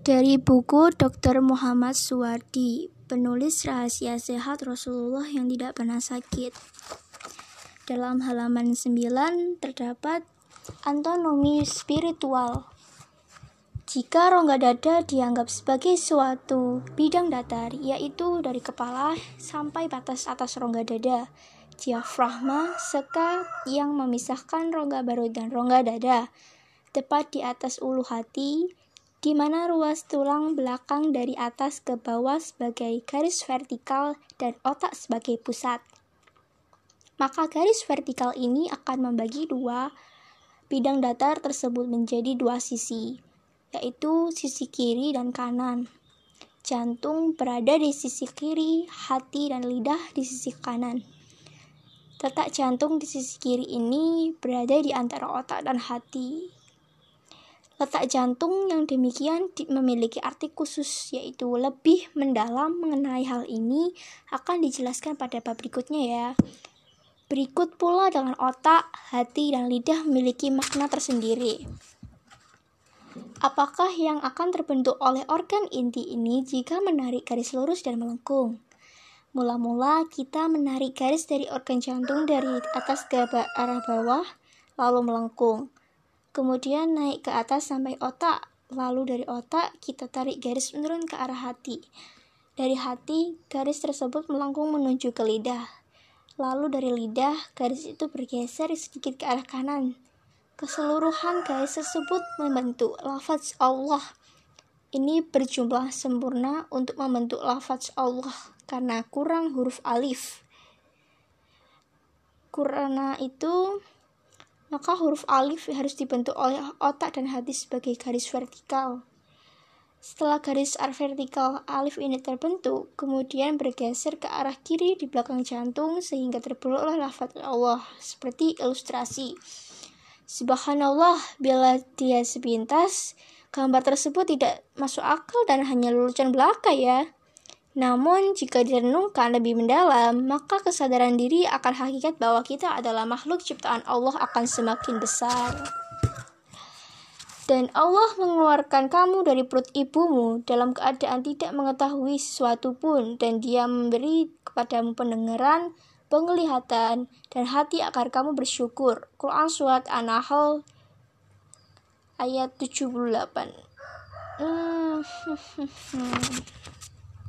Dari buku Dr. Muhammad Suwardi, penulis rahasia sehat Rasulullah yang tidak pernah sakit. Dalam halaman 9 terdapat antonomi spiritual. Jika rongga dada dianggap sebagai suatu bidang datar, yaitu dari kepala sampai batas atas rongga dada, diafragma, sekat yang memisahkan rongga baru dan rongga dada, tepat di atas ulu hati, di mana ruas tulang belakang dari atas ke bawah sebagai garis vertikal dan otak sebagai pusat. Maka garis vertikal ini akan membagi dua bidang datar tersebut menjadi dua sisi, yaitu sisi kiri dan kanan. Jantung berada di sisi kiri, hati dan lidah di sisi kanan. Letak jantung di sisi kiri ini berada di antara otak dan hati. Letak jantung yang demikian memiliki arti khusus, yaitu lebih mendalam mengenai hal ini akan dijelaskan pada bab berikutnya ya. Berikut pula dengan otak, hati, dan lidah memiliki makna tersendiri. Apakah yang akan terbentuk oleh organ inti ini jika menarik garis lurus dan melengkung? Mula-mula kita menarik garis dari organ jantung dari atas ke arah bawah, lalu melengkung kemudian naik ke atas sampai otak. Lalu dari otak kita tarik garis menurun ke arah hati. Dari hati, garis tersebut melengkung menuju ke lidah. Lalu dari lidah, garis itu bergeser sedikit ke arah kanan. Keseluruhan garis tersebut membentuk lafaz Allah. Ini berjumlah sempurna untuk membentuk lafaz Allah karena kurang huruf alif. Karena itu maka huruf alif harus dibentuk oleh otak dan hati sebagai garis vertikal. Setelah garis vertikal alif ini terbentuk, kemudian bergeser ke arah kiri di belakang jantung sehingga terbentuklah lafaz Allah seperti ilustrasi. Subhanallah, bila dia sepintas, gambar tersebut tidak masuk akal dan hanya lulusan belaka ya. Namun, jika direnungkan lebih mendalam, maka kesadaran diri akan hakikat bahwa kita adalah makhluk ciptaan Allah akan semakin besar. Dan Allah mengeluarkan kamu dari perut ibumu dalam keadaan tidak mengetahui sesuatu pun, dan Dia memberi kepadamu pendengaran, penglihatan, dan hati agar kamu bersyukur. Quran Surat An-Nahl ayat 78. Hmm.